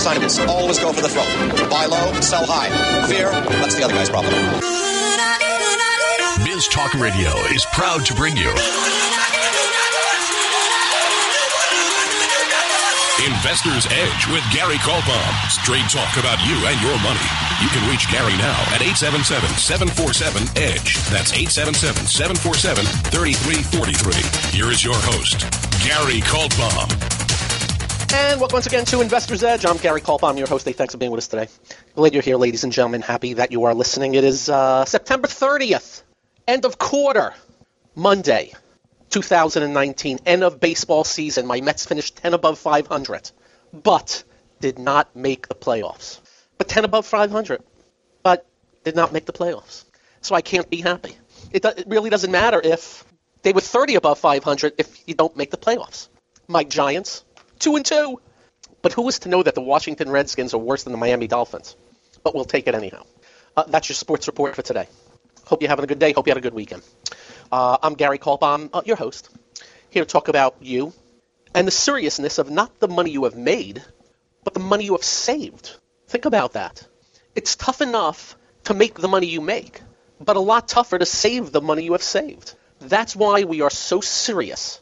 sign of. Always go for the throat. Buy low, sell high. Fear, that's the other guy's problem. Biz Talk Radio is proud to bring you Investor's Edge with Gary Kaltbaum. Straight talk about you and your money. You can reach Gary now at 877-747-EDGE. That's 877-747-3343. Here is your host, Gary Kaltbaum. And welcome once again to Investor's Edge. I'm Gary Culp. I'm your host. Hey, thanks for being with us today. Glad you're here, ladies and gentlemen. Happy that you are listening. It is uh, September 30th, end of quarter, Monday. 2019, end of baseball season. My Mets finished 10 above 500, but did not make the playoffs. But 10 above 500, but did not make the playoffs. So I can't be happy. It, it really doesn't matter if they were 30 above 500 if you don't make the playoffs. My Giants, 2 and 2. But who is to know that the Washington Redskins are worse than the Miami Dolphins? But we'll take it anyhow. Uh, that's your sports report for today. Hope you're having a good day. Hope you had a good weekend. Uh, I'm Gary Kaltbaum, uh, your host, here to talk about you and the seriousness of not the money you have made, but the money you have saved. Think about that. It's tough enough to make the money you make, but a lot tougher to save the money you have saved. That's why we are so serious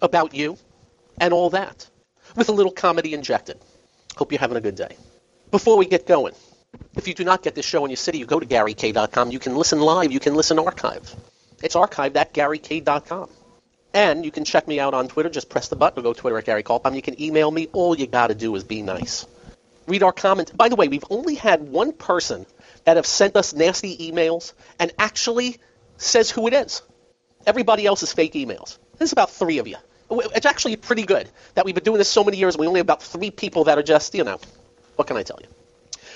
about you and all that, with a little comedy injected. Hope you're having a good day. Before we get going, if you do not get this show in your city, you go to GaryK.com. You can listen live. You can listen archive. It's archived at GaryK.com. And you can check me out on Twitter. Just press the button or go Twitter at Gary Kaltbaum. You can email me. All you got to do is be nice. Read our comments. By the way, we've only had one person that have sent us nasty emails and actually says who it is. Everybody else is fake emails. There's about three of you. It's actually pretty good that we've been doing this so many years. We only have about three people that are just, you know, what can I tell you?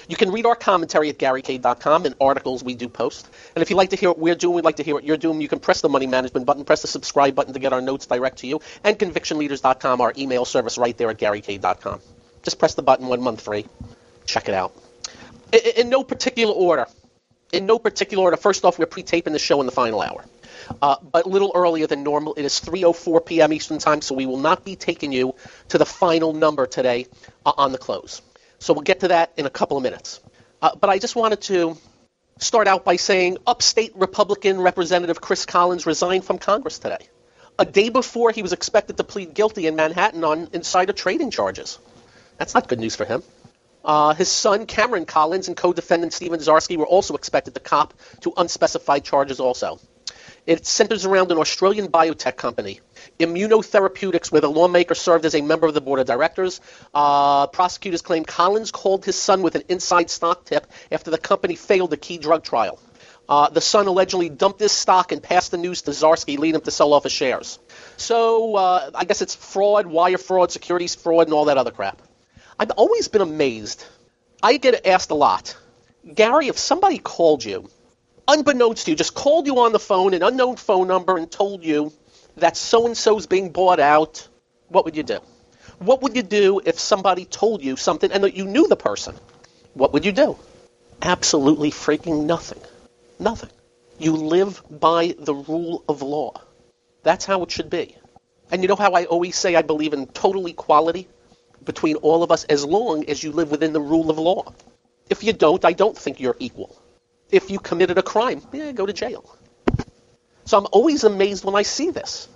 You can read our commentary at GaryK.com and articles we do post. And if you'd like to hear what we're doing, we'd like to hear what you're doing, you can press the money management button, press the subscribe button to get our notes direct to you, and convictionleaders.com, our email service right there at GaryK.com. Just press the button, one month free. Check it out. In, in no particular order. In no particular order. First off, we're pre-taping the show in the final hour. Uh, but a little earlier than normal. It is 3:04 p.m. Eastern Time, so we will not be taking you to the final number today uh, on the close. So we'll get to that in a couple of minutes. Uh, but I just wanted to start out by saying upstate Republican Representative Chris Collins resigned from Congress today, a day before he was expected to plead guilty in Manhattan on insider trading charges. That's not good news for him. Uh, his son, Cameron Collins, and co-defendant Stephen Zarsky were also expected to cop to unspecified charges also. It centers around an Australian biotech company immunotherapeutics, where the lawmaker served as a member of the board of directors. Uh, prosecutors claim Collins called his son with an inside stock tip after the company failed a key drug trial. Uh, the son allegedly dumped his stock and passed the news to Zarsky, leading him to sell off his shares. So uh, I guess it's fraud, wire fraud, securities fraud, and all that other crap. I've always been amazed. I get asked a lot, Gary, if somebody called you, unbeknownst to you, just called you on the phone, an unknown phone number, and told you that so and so's being bought out, what would you do? What would you do if somebody told you something and that you knew the person? What would you do? Absolutely freaking nothing. Nothing. You live by the rule of law. That's how it should be. And you know how I always say I believe in total equality between all of us as long as you live within the rule of law. If you don't, I don't think you're equal. If you committed a crime, yeah, go to jail. So I'm always amazed when I see this.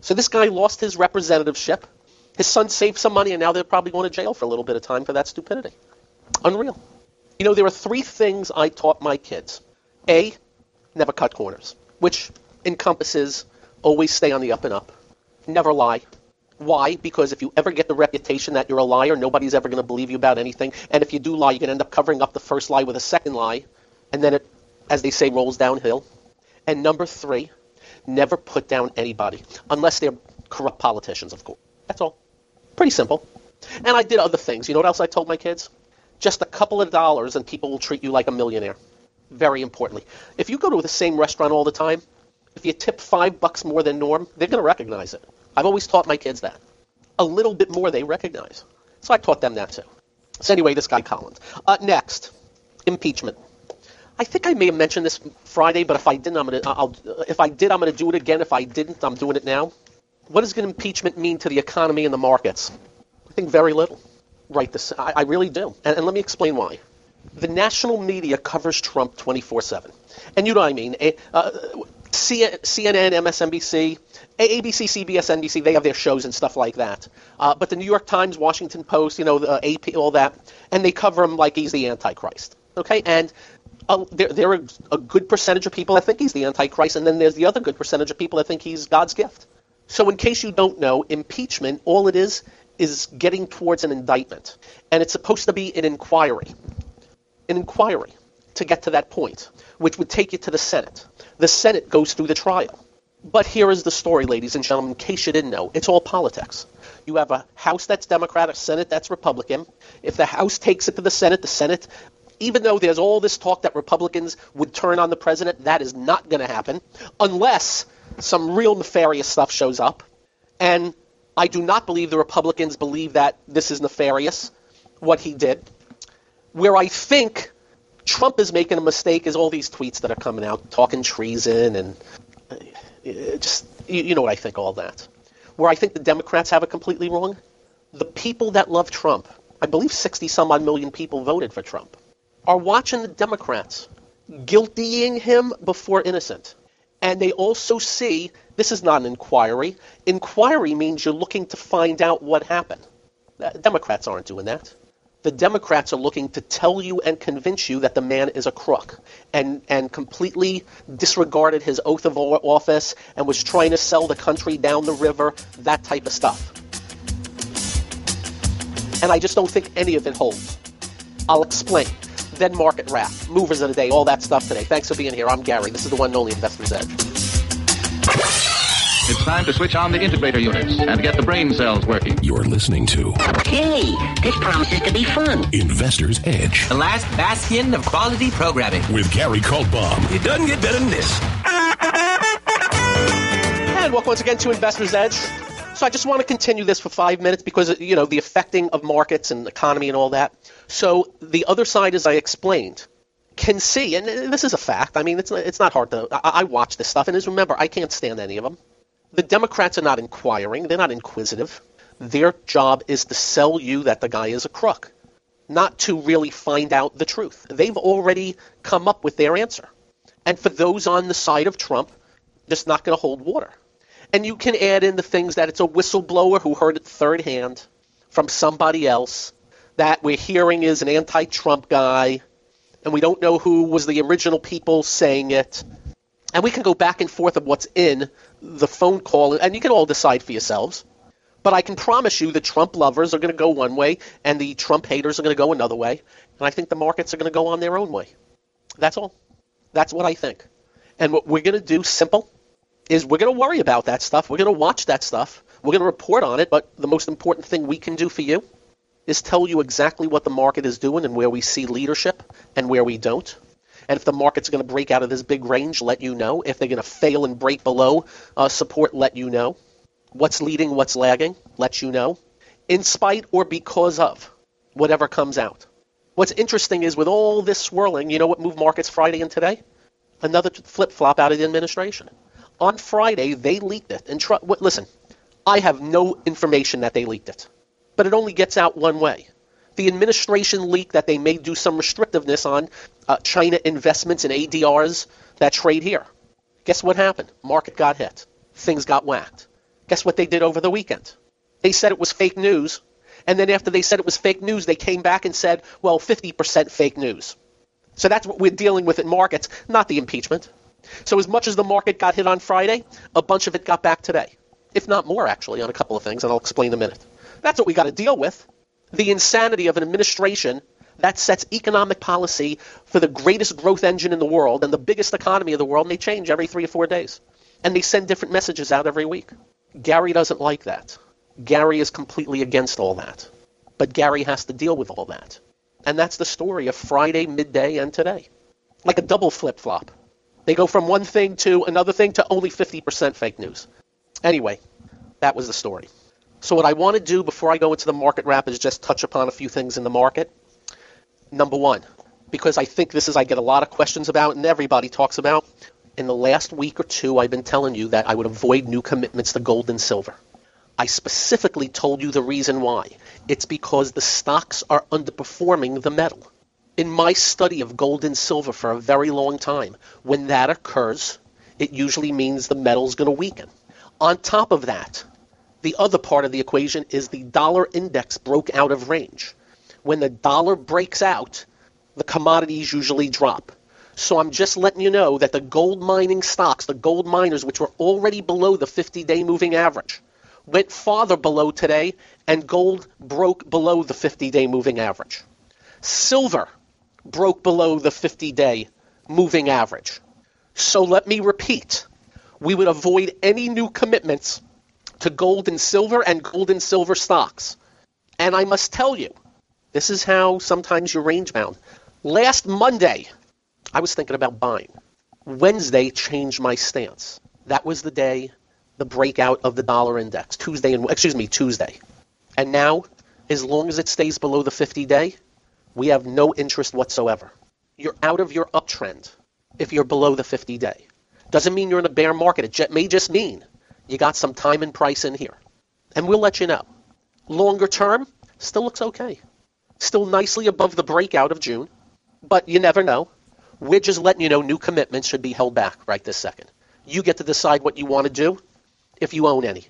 So this guy lost his representativeship. His son saved some money, and now they're probably going to jail for a little bit of time for that stupidity. Unreal. You know, there are three things I taught my kids. A, never cut corners, which encompasses always stay on the up and up. Never lie. Why? Because if you ever get the reputation that you're a liar, nobody's ever going to believe you about anything. And if you do lie, you can end up covering up the first lie with a second lie. And then it, as they say, rolls downhill. And number three, never put down anybody unless they're corrupt politicians, of course. That's all. Pretty simple. And I did other things. You know what else I told my kids? Just a couple of dollars and people will treat you like a millionaire. Very importantly. If you go to the same restaurant all the time, if you tip five bucks more than norm, they're going to recognize it. I've always taught my kids that. A little bit more they recognize. So I taught them that too. So anyway, this guy Collins. Uh, next, impeachment. I think I may have mentioned this Friday, but if I didn't, I'm gonna. I'll, if I did, I'm gonna do it again. If I didn't, I'm doing it now. What does an impeachment mean to the economy and the markets? I think very little. Right. this. I, I really do. And, and let me explain why. The national media covers Trump 24 7. And you know what I mean. Uh, CNN, MSNBC, ABC, CBS, NBC, they have their shows and stuff like that. Uh, but the New York Times, Washington Post, you know, the AP, all that, and they cover him like he's the Antichrist. Okay? And there, there are a good percentage of people that think he's the Antichrist, and then there's the other good percentage of people that think he's God's gift. So, in case you don't know, impeachment, all it is, is getting towards an indictment. And it's supposed to be an inquiry. An inquiry to get to that point, which would take you to the Senate. The Senate goes through the trial. But here is the story, ladies and gentlemen, in case you didn't know. It's all politics. You have a House that's Democrat, a Senate that's Republican. If the House takes it to the Senate, the Senate, even though there's all this talk that Republicans would turn on the president, that is not going to happen unless some real nefarious stuff shows up. And I do not believe the Republicans believe that this is nefarious, what he did. Where I think Trump is making a mistake is all these tweets that are coming out talking treason and uh, just, you know what I think, all that. Where I think the Democrats have it completely wrong, the people that love Trump, I believe 60 some odd million people voted for Trump, are watching the Democrats guiltying him before innocent. And they also see this is not an inquiry. Inquiry means you're looking to find out what happened. Democrats aren't doing that. The Democrats are looking to tell you and convince you that the man is a crook and, and completely disregarded his oath of office and was trying to sell the country down the river, that type of stuff. And I just don't think any of it holds. I'll explain then market wrap, movers of the day, all that stuff today. Thanks for being here. I'm Gary. This is the one and only Investor's Edge. It's time to switch on the integrator units and get the brain cells working. You're listening to Hey, this promises to be fun. Investor's Edge The last bastion of quality programming. with Gary Kaltbaum. It doesn't get better than this. And welcome once again to Investor's Edge. So I just want to continue this for five minutes because, you know, the affecting of markets and economy and all that. So the other side, as I explained, can see, and this is a fact. I mean, it's not, it's not hard to. I, I watch this stuff, and as remember, I can't stand any of them. The Democrats are not inquiring; they're not inquisitive. Their job is to sell you that the guy is a crook, not to really find out the truth. They've already come up with their answer, and for those on the side of Trump, just not going to hold water. And you can add in the things that it's a whistleblower who heard it third hand from somebody else that we're hearing is an anti-Trump guy, and we don't know who was the original people saying it. And we can go back and forth of what's in the phone call, and you can all decide for yourselves. But I can promise you the Trump lovers are going to go one way, and the Trump haters are going to go another way. And I think the markets are going to go on their own way. That's all. That's what I think. And what we're going to do, simple, is we're going to worry about that stuff. We're going to watch that stuff. We're going to report on it. But the most important thing we can do for you is tell you exactly what the market is doing and where we see leadership and where we don't. And if the market's going to break out of this big range, let you know. If they're going to fail and break below uh, support, let you know. What's leading, what's lagging, let you know. In spite or because of whatever comes out. What's interesting is with all this swirling, you know what moved markets Friday and today? Another flip flop out of the administration. On Friday, they leaked it. And listen, I have no information that they leaked it, but it only gets out one way. The administration leaked that they may do some restrictiveness on uh, China investments and ADRs that trade here. Guess what happened? Market got hit. Things got whacked. Guess what they did over the weekend? They said it was fake news. And then after they said it was fake news, they came back and said, well, 50% fake news. So that's what we're dealing with in markets, not the impeachment. So as much as the market got hit on Friday, a bunch of it got back today. If not more, actually, on a couple of things, and I'll explain in a minute. That's what we got to deal with. The insanity of an administration that sets economic policy for the greatest growth engine in the world and the biggest economy of the world, and they change every three or four days. And they send different messages out every week. Gary doesn't like that. Gary is completely against all that. But Gary has to deal with all that. And that's the story of Friday, midday, and today. Like a double flip flop. They go from one thing to another thing to only 50% fake news. Anyway, that was the story. So what I want to do before I go into the market wrap is just touch upon a few things in the market. Number one, because I think this is I get a lot of questions about and everybody talks about. In the last week or two, I've been telling you that I would avoid new commitments to gold and silver. I specifically told you the reason why. It's because the stocks are underperforming the metal. In my study of gold and silver for a very long time, when that occurs, it usually means the metal's going to weaken. On top of that, the other part of the equation is the dollar index broke out of range. When the dollar breaks out, the commodities usually drop. So I'm just letting you know that the gold mining stocks, the gold miners, which were already below the 50 day moving average, went farther below today, and gold broke below the 50 day moving average. Silver broke below the 50 day moving average. So let me repeat we would avoid any new commitments to gold and silver and gold and silver stocks. And I must tell you, this is how sometimes you're range bound. Last Monday, I was thinking about buying. Wednesday changed my stance. That was the day the breakout of the dollar index. Tuesday and excuse me, Tuesday. And now, as long as it stays below the 50 day, we have no interest whatsoever. You're out of your uptrend if you're below the 50 day. Doesn't mean you're in a bear market. It may just mean you got some time and price in here. And we'll let you know. Longer term, still looks okay. Still nicely above the breakout of June. But you never know. We're just letting you know new commitments should be held back right this second. You get to decide what you want to do if you own any.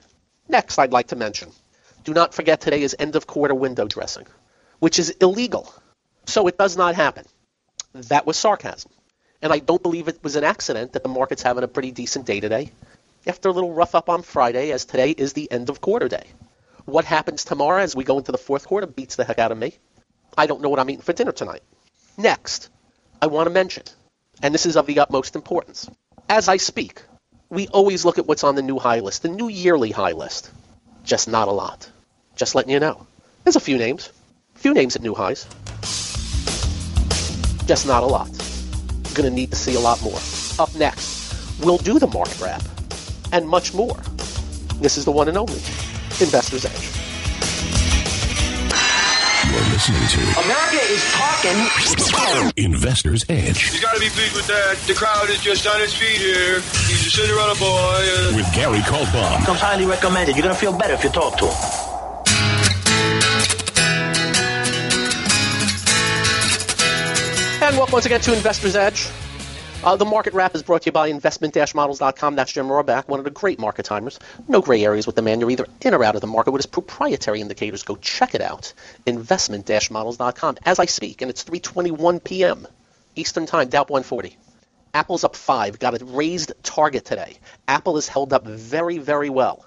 Next, I'd like to mention do not forget today is end of quarter window dressing, which is illegal. So it does not happen. That was sarcasm. And I don't believe it was an accident that the market's having a pretty decent day today. After a little rough up on Friday, as today is the end of quarter day. What happens tomorrow as we go into the fourth quarter beats the heck out of me. I don't know what I'm eating for dinner tonight. Next, I want to mention, and this is of the utmost importance, as I speak, we always look at what's on the new high list, the new yearly high list. Just not a lot. Just letting you know. There's a few names. A few names at new highs. Just not a lot. Gonna need to see a lot more. Up next, we'll do the market wrap and much more. This is the one and only Investor's Edge. You're listening to America is talking. Investor's Edge You gotta be pleased with that. The crowd is just on its feet here. He's just sitting around a Cinderella boy. Uh, with Gary Kaltbaum. Comes highly recommended. You're gonna feel better if you talk to him. And welcome once again to Investor's Edge. Uh, the market wrap is brought to you by investment-models.com. That's Jim Rohrbach, one of the great market timers. No gray areas with the man. You're either in or out of the market with his proprietary indicators. Go check it out. Investment-models.com. As I speak, and it's 3:21 p.m. Eastern Time. Dow 140. Apple's up five. Got a raised target today. Apple is held up very, very well.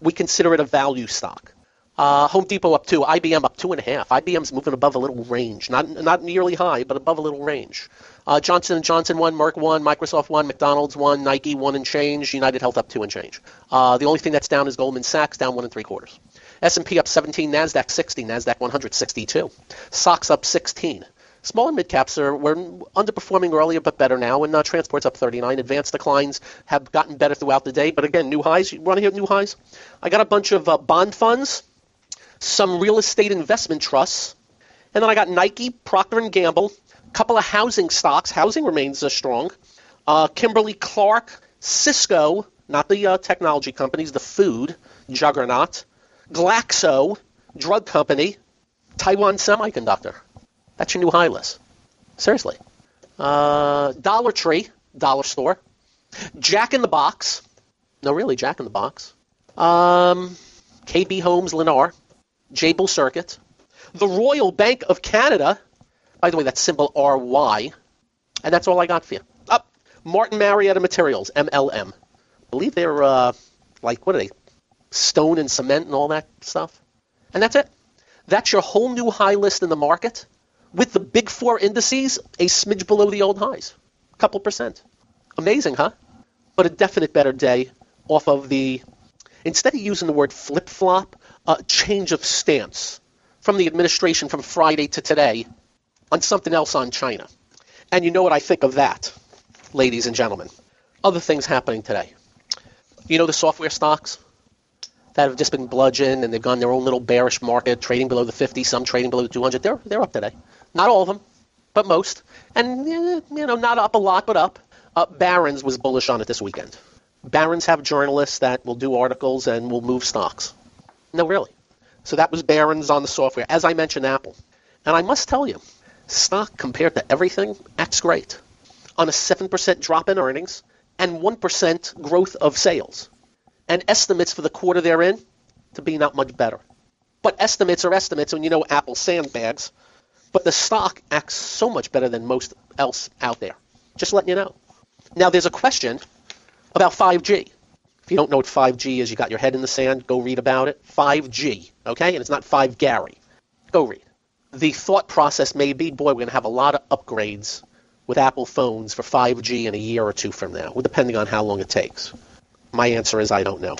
We consider it a value stock. Uh, Home Depot up two, IBM up two and a half. IBM's moving above a little range, not not nearly high, but above a little range. Uh, Johnson and Johnson one, Merck one, Microsoft one, McDonald's one, Nike one and change, United Health up two and change. Uh, the only thing that's down is Goldman Sachs down one and three quarters. S&P up 17, Nasdaq 60, Nasdaq 162. SOX up 16. Small and mid caps are were underperforming earlier, but better now. And uh, transport's up 39. Advanced declines have gotten better throughout the day, but again, new highs. You want to hear new highs? I got a bunch of uh, bond funds some real estate investment trusts, and then I got Nike, Procter and Gamble, a couple of housing stocks. Housing remains uh, strong. Uh, Kimberly Clark, Sysco, not the uh, technology companies, the food juggernaut, Glaxo, drug company, Taiwan Semiconductor. That's your new high list. Seriously. Uh, Dollar Tree, dollar store. Jack in the Box. No, really, Jack in the Box. Um, KB Homes, Lennar. Jabil Circuit, the Royal Bank of Canada. By the way, that's symbol RY. And that's all I got for you. Up, Martin Marietta Materials, MLM. I believe they're, uh, like, what are they? Stone and cement and all that stuff. And that's it. That's your whole new high list in the market with the big four indices a smidge below the old highs. A couple percent. Amazing, huh? But a definite better day off of the, instead of using the word flip flop, uh, change of stance from the administration from Friday to today on something else on China. And you know what I think of that, ladies and gentlemen. Other things happening today. You know the software stocks that have just been bludgeoned and they've gone their own little bearish market, trading below the 50, some trading below the 200. They're, they're up today. Not all of them, but most. And, eh, you know, not up a lot, but up. Uh, Barron's was bullish on it this weekend. Barron's have journalists that will do articles and will move stocks. No, really. So that was Barron's on the software. As I mentioned, Apple. And I must tell you, stock compared to everything acts great. On a 7% drop in earnings and 1% growth of sales. And estimates for the quarter they're in to be not much better. But estimates are estimates, and you know Apple sandbags. But the stock acts so much better than most else out there. Just letting you know. Now, there's a question about 5G. If you don't know what 5G is, you got your head in the sand, go read about it. 5G, okay? And it's not 5 Gary. Go read. The thought process may be, boy, we're going to have a lot of upgrades with Apple phones for 5G in a year or two from now, depending on how long it takes. My answer is I don't know.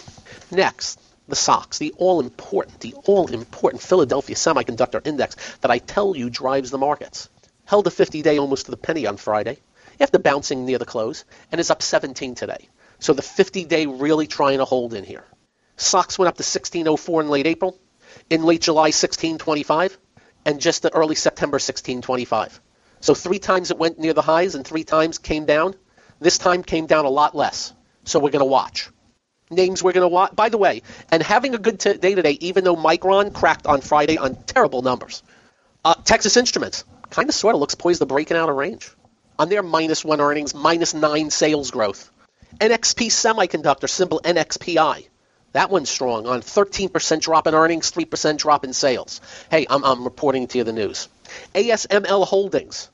Next, the SOX, the all important, the all important Philadelphia Semiconductor Index that I tell you drives the markets. Held a 50 day almost to the penny on Friday after bouncing near the close and is up 17 today. So the 50 day really trying to hold in here. SOX went up to 1604 in late April, in late July 1625, and just the early September 1625. So three times it went near the highs and three times came down. This time came down a lot less. So we're going to watch. Names we're going to watch. By the way, and having a good t- day today, even though Micron cracked on Friday on terrible numbers. Uh, Texas Instruments kind of sort of looks poised to breaking out of range. On their minus one earnings, minus nine sales growth. NXP Semiconductor, symbol NXPI. That one's strong on 13% drop in earnings, 3% drop in sales. Hey, I'm, I'm reporting to you the news. ASML Holdings,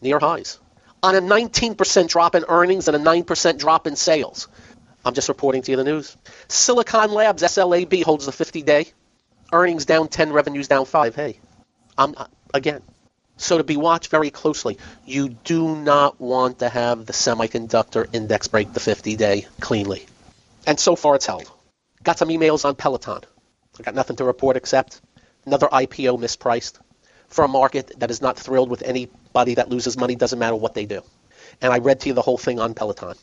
near highs, on a 19% drop in earnings and a 9% drop in sales. I'm just reporting to you the news. Silicon Labs, SLAB, holds the 50 day. Earnings down 10, revenues down 5. Hey, I'm, again, so to be watched very closely. You do not want to have the semiconductor index break the 50 day cleanly. And so far it's held. Got some emails on Peloton. I got nothing to report except another IPO mispriced for a market that is not thrilled with anybody that loses money, doesn't matter what they do. And I read to you the whole thing on Peloton.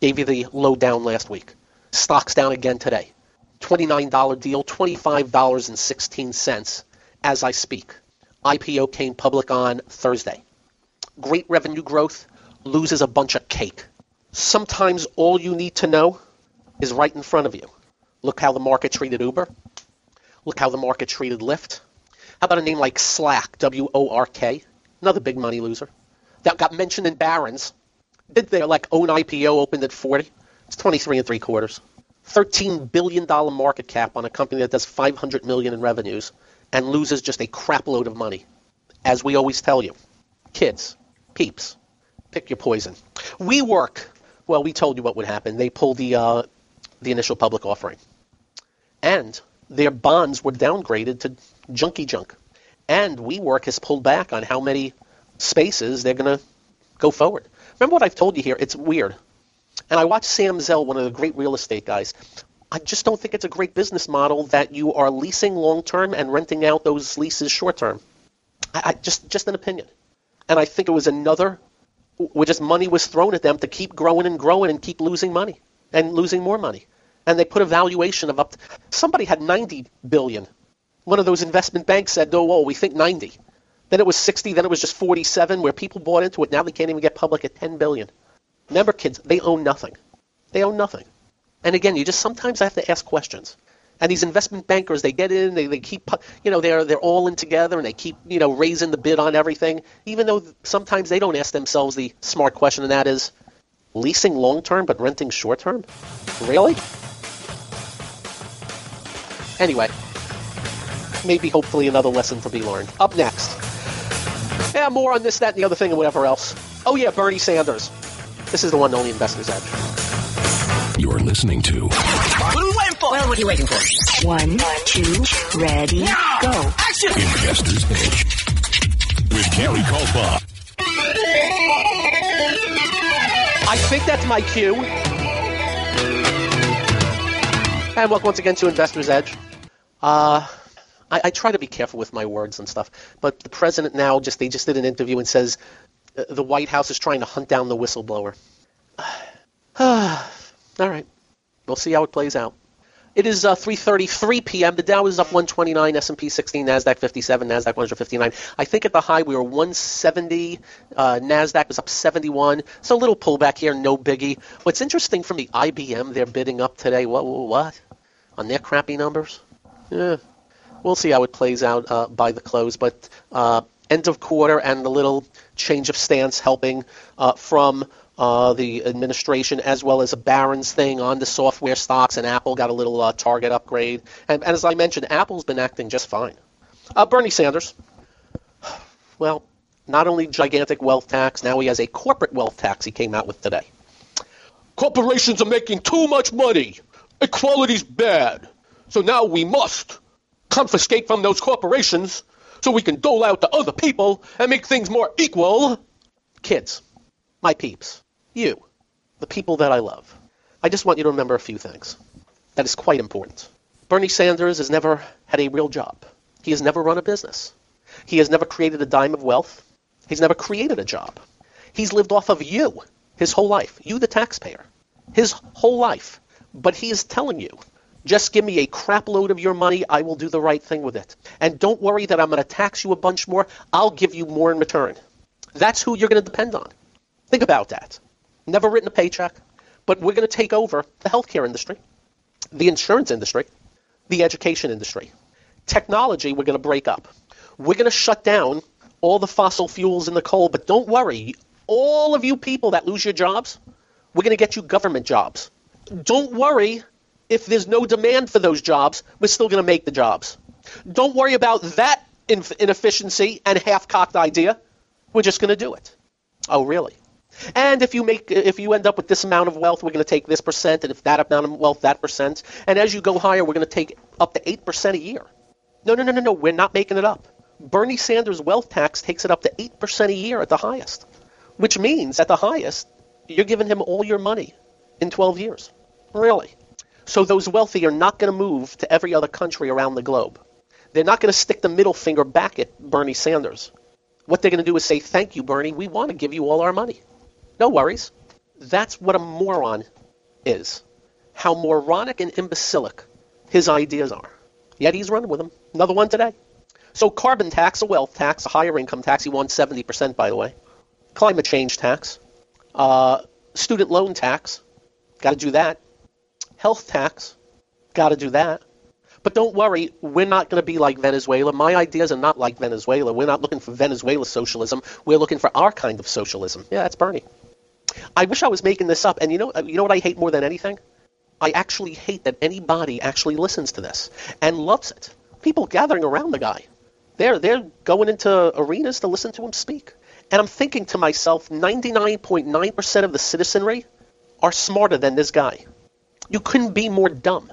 Gave you the lowdown last week. Stocks down again today. $29 deal, $25.16 as I speak. IPO came public on Thursday. Great revenue growth, loses a bunch of cake. Sometimes all you need to know is right in front of you. Look how the market treated Uber. Look how the market treated Lyft. How about a name like Slack, W O R K? Another big money loser. That got mentioned in Barron's. Did their like own IPO opened at 40? It's 23 and three quarters. 13 billion dollar market cap on a company that does 500 million in revenues and loses just a crapload of money. As we always tell you, kids, peeps, pick your poison. WeWork. Well, we told you what would happen. They pulled the uh, the initial public offering, and their bonds were downgraded to junky junk. And WeWork has pulled back on how many spaces they're going to go forward. Remember what I've told you here? It's weird. And I watched Sam Zell, one of the great real estate guys. I just don't think it's a great business model that you are leasing long term and renting out those leases short term. I, I just just an opinion. And I think it was another where just money was thrown at them to keep growing and growing and keep losing money and losing more money. And they put a valuation of up to, somebody had 90 billion. One of those investment banks said, "No, "Oh, whoa, we think 90." Then it was 60, then it was just 47 where people bought into it. Now they can't even get public at 10 billion. Remember kids, they own nothing. They own nothing. And again, you just sometimes have to ask questions. And these investment bankers, they get in, they, they keep, you know, they're they're all in together, and they keep, you know, raising the bid on everything. Even though sometimes they don't ask themselves the smart question, and that is, leasing long term but renting short term, really? Anyway, maybe hopefully another lesson to be learned. Up next, yeah, more on this, that, and the other thing, and whatever else. Oh yeah, Bernie Sanders. This is the one only Investor's Edge. You're listening to What are we waiting for? Well, what are you waiting for? One, two, ready, go. Action! Investor's Edge with Gary Kaltbaum. I think that's my cue. And welcome once again to Investor's Edge. Uh, I, I, try to be careful with my words and stuff, but the president now just they just did an interview and says uh, the White House is trying to hunt down the whistleblower. All right, we'll see how it plays out. It is uh, 3:33 p.m. The Dow is up 129, S&P 16, Nasdaq 57, Nasdaq 159. I think at the high we were 170. Uh, Nasdaq was up 71. So a little pullback here, no biggie. What's interesting from the IBM they're bidding up today. What? What? On their crappy numbers? Yeah, we'll see how it plays out uh, by the close. But uh, end of quarter and the little change of stance helping uh, from uh, the administration as well as a Barron's thing on the software stocks, and Apple got a little uh, target upgrade. And, and, as I mentioned, Apple's been acting just fine. Uh, Bernie Sanders, well, not only gigantic wealth tax, now he has a corporate wealth tax he came out with today. Corporations are making too much money. Equality's bad. So now we must confiscate from those corporations so we can dole out to other people and make things more equal. Kids, my peeps, you, the people that I love, I just want you to remember a few things. That is quite important. Bernie Sanders has never had a real job. He has never run a business. He has never created a dime of wealth. He's never created a job. He's lived off of you his whole life, you the taxpayer, his whole life. But he is telling you, just give me a crap load of your money, I will do the right thing with it. And don't worry that I'm going to tax you a bunch more, I'll give you more in return. That's who you're going to depend on. Think about that. Never written a paycheck, but we're going to take over the healthcare industry, the insurance industry, the education industry. Technology, we're going to break up. We're going to shut down all the fossil fuels and the coal, but don't worry. All of you people that lose your jobs, we're going to get you government jobs. Don't worry if there's no demand for those jobs, we're still going to make the jobs. Don't worry about that inefficiency and half-cocked idea. We're just going to do it. Oh, really? And if you make, if you end up with this amount of wealth, we're going to take this percent, and if that amount of wealth, that percent. And as you go higher, we're going to take up to eight percent a year. No, no, no, no, no. We're not making it up. Bernie Sanders' wealth tax takes it up to eight percent a year at the highest, which means at the highest, you're giving him all your money in 12 years. Really? So those wealthy are not going to move to every other country around the globe. They're not going to stick the middle finger back at Bernie Sanders. What they're going to do is say, Thank you, Bernie. We want to give you all our money. No worries. That's what a moron is. How moronic and imbecilic his ideas are. Yet he's running with them. Another one today. So carbon tax, a wealth tax, a higher income tax. He won 70%, by the way. Climate change tax. Uh, student loan tax. Got to do that health tax. Got to do that. But don't worry, we're not going to be like Venezuela. My ideas are not like Venezuela. We're not looking for Venezuela socialism. We're looking for our kind of socialism. Yeah, that's Bernie. I wish I was making this up. And you know, uh, you know what I hate more than anything? I actually hate that anybody actually listens to this and loves it. People gathering around the guy. They're, they're going into arenas to listen to him speak. And I'm thinking to myself, 99.9% of the citizenry are smarter than this guy. You couldn't be more dumb,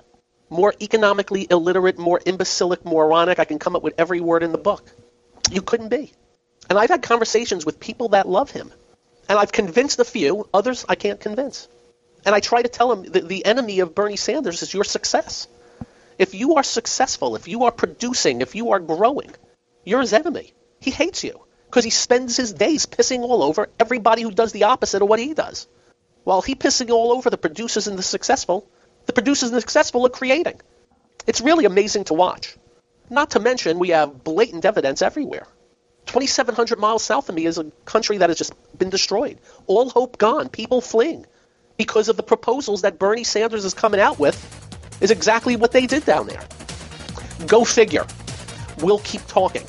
more economically illiterate, more imbecilic, moronic. I can come up with every word in the book. You couldn't be. And I've had conversations with people that love him. And I've convinced a few, others I can't convince. And I try to tell them that the enemy of Bernie Sanders is your success. If you are successful, if you are producing, if you are growing, you're his enemy. He hates you because he spends his days pissing all over everybody who does the opposite of what he does. While he pissing all over the producers and the successful, the producers and the successful are creating. It's really amazing to watch. Not to mention, we have blatant evidence everywhere. 2,700 miles south of me is a country that has just been destroyed. All hope gone. People fleeing because of the proposals that Bernie Sanders is coming out with is exactly what they did down there. Go figure. We'll keep talking.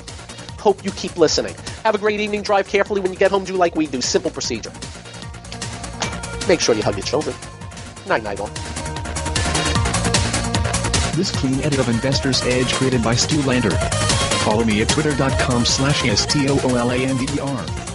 Hope you keep listening. Have a great evening. Drive carefully when you get home. Do like we do. Simple procedure. Make sure you hug your children. Night night all. This clean edit of Investor's Edge created by Stu Lander. Follow me at twitter.com slash S-T-O-O-L-A-N-D-E-R.